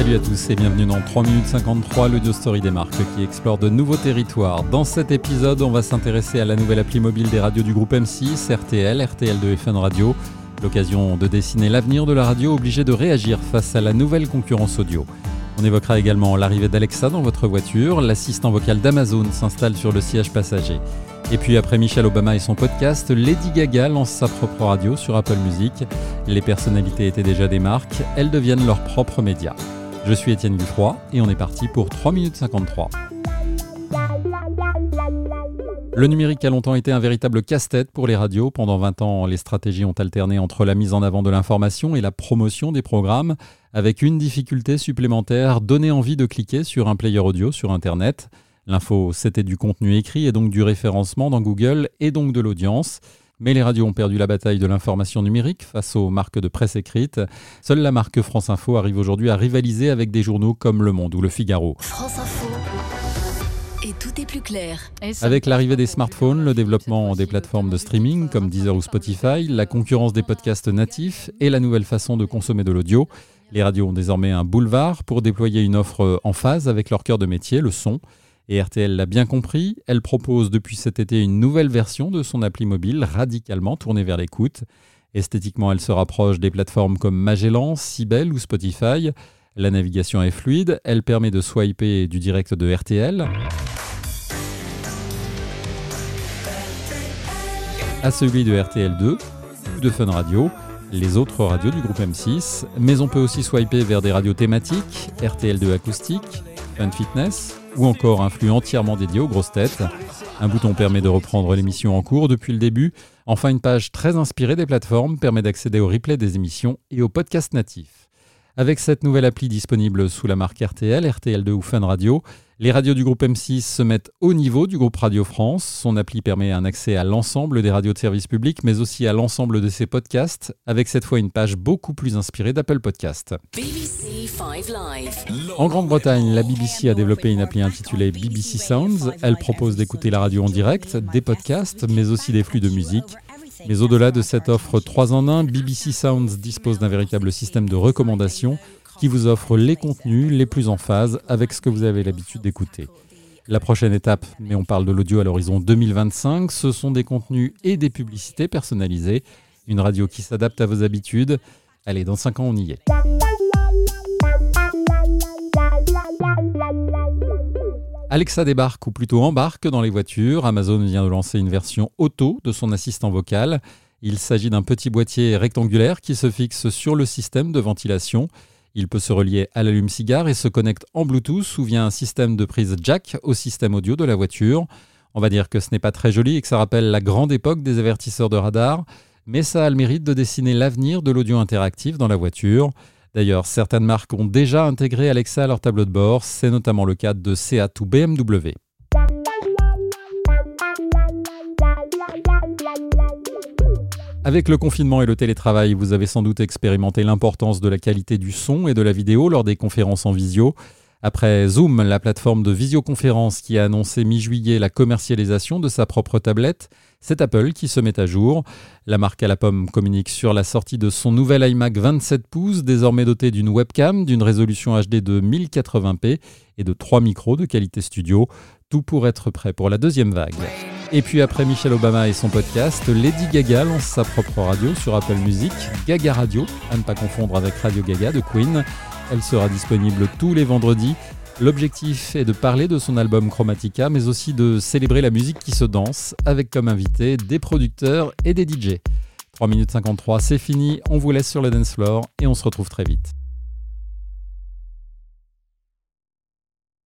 Salut à tous et bienvenue dans 3 minutes 53, l'audio story des marques qui explore de nouveaux territoires. Dans cet épisode, on va s'intéresser à la nouvelle appli mobile des radios du groupe M6, RTL, RTL2 et Fun Radio. L'occasion de dessiner l'avenir de la radio obligée de réagir face à la nouvelle concurrence audio. On évoquera également l'arrivée d'Alexa dans votre voiture, l'assistant vocal d'Amazon s'installe sur le siège passager. Et puis après Michelle Obama et son podcast, Lady Gaga lance sa propre radio sur Apple Music. Les personnalités étaient déjà des marques, elles deviennent leurs propres médias. Je suis Étienne Guffroy et on est parti pour 3 minutes 53. Le numérique a longtemps été un véritable casse-tête pour les radios. Pendant 20 ans, les stratégies ont alterné entre la mise en avant de l'information et la promotion des programmes, avec une difficulté supplémentaire, donner envie de cliquer sur un player audio sur Internet. L'info, c'était du contenu écrit et donc du référencement dans Google et donc de l'audience. Mais les radios ont perdu la bataille de l'information numérique face aux marques de presse écrite. Seule la marque France Info arrive aujourd'hui à rivaliser avec des journaux comme Le Monde ou Le Figaro. France Info. Et tout est plus clair. Avec l'arrivée des smartphones, le développement des plateformes de streaming comme Deezer ou Spotify, la concurrence des podcasts natifs et la nouvelle façon de consommer de l'audio, les radios ont désormais un boulevard pour déployer une offre en phase avec leur cœur de métier, le son. Et RTL l'a bien compris, elle propose depuis cet été une nouvelle version de son appli mobile radicalement tournée vers l'écoute. Esthétiquement, elle se rapproche des plateformes comme Magellan, Sibel ou Spotify. La navigation est fluide, elle permet de swiper du direct de RTL à celui de RTL2 ou de Fun Radio, les autres radios du groupe M6, mais on peut aussi swiper vers des radios thématiques, RTL2 acoustique, Fun Fitness, ou encore un flux entièrement dédié aux grosses têtes. Un bouton permet de reprendre l'émission en cours depuis le début. Enfin, une page très inspirée des plateformes permet d'accéder au replay des émissions et aux podcasts natifs. Avec cette nouvelle appli disponible sous la marque RTL, RTL2 ou Fun Radio, les radios du groupe M6 se mettent au niveau du groupe Radio France. Son appli permet un accès à l'ensemble des radios de service public, mais aussi à l'ensemble de ses podcasts, avec cette fois une page beaucoup plus inspirée d'Apple Podcast. En Grande-Bretagne, la BBC a développé une appli intitulée BBC Sounds. Elle propose d'écouter la radio en direct, des podcasts, mais aussi des flux de musique. Mais au-delà de cette offre 3 en 1, BBC Sounds dispose d'un véritable système de recommandation qui vous offre les contenus les plus en phase avec ce que vous avez l'habitude d'écouter. La prochaine étape, mais on parle de l'audio à l'horizon 2025, ce sont des contenus et des publicités personnalisées, une radio qui s'adapte à vos habitudes. Allez, dans 5 ans, on y est. Alexa débarque ou plutôt embarque dans les voitures. Amazon vient de lancer une version auto de son assistant vocal. Il s'agit d'un petit boîtier rectangulaire qui se fixe sur le système de ventilation. Il peut se relier à l'allume-cigare et se connecte en Bluetooth ou via un système de prise jack au système audio de la voiture. On va dire que ce n'est pas très joli et que ça rappelle la grande époque des avertisseurs de radar, mais ça a le mérite de dessiner l'avenir de l'audio interactif dans la voiture. D'ailleurs, certaines marques ont déjà intégré Alexa à leur tableau de bord, c'est notamment le cas de Seat ou BMW. Avec le confinement et le télétravail, vous avez sans doute expérimenté l'importance de la qualité du son et de la vidéo lors des conférences en visio. Après Zoom, la plateforme de visioconférence qui a annoncé mi-juillet la commercialisation de sa propre tablette, c'est Apple qui se met à jour. La marque à la pomme communique sur la sortie de son nouvel iMac 27 pouces, désormais doté d'une webcam, d'une résolution HD de 1080p et de trois micros de qualité studio, tout pour être prêt pour la deuxième vague. Et puis après Michelle Obama et son podcast, Lady Gaga lance sa propre radio sur Apple Music, Gaga Radio, à ne pas confondre avec Radio Gaga de Queen. Elle sera disponible tous les vendredis. L'objectif est de parler de son album Chromatica, mais aussi de célébrer la musique qui se danse, avec comme invité des producteurs et des DJ. 3 minutes 53, c'est fini, on vous laisse sur le dance floor et on se retrouve très vite.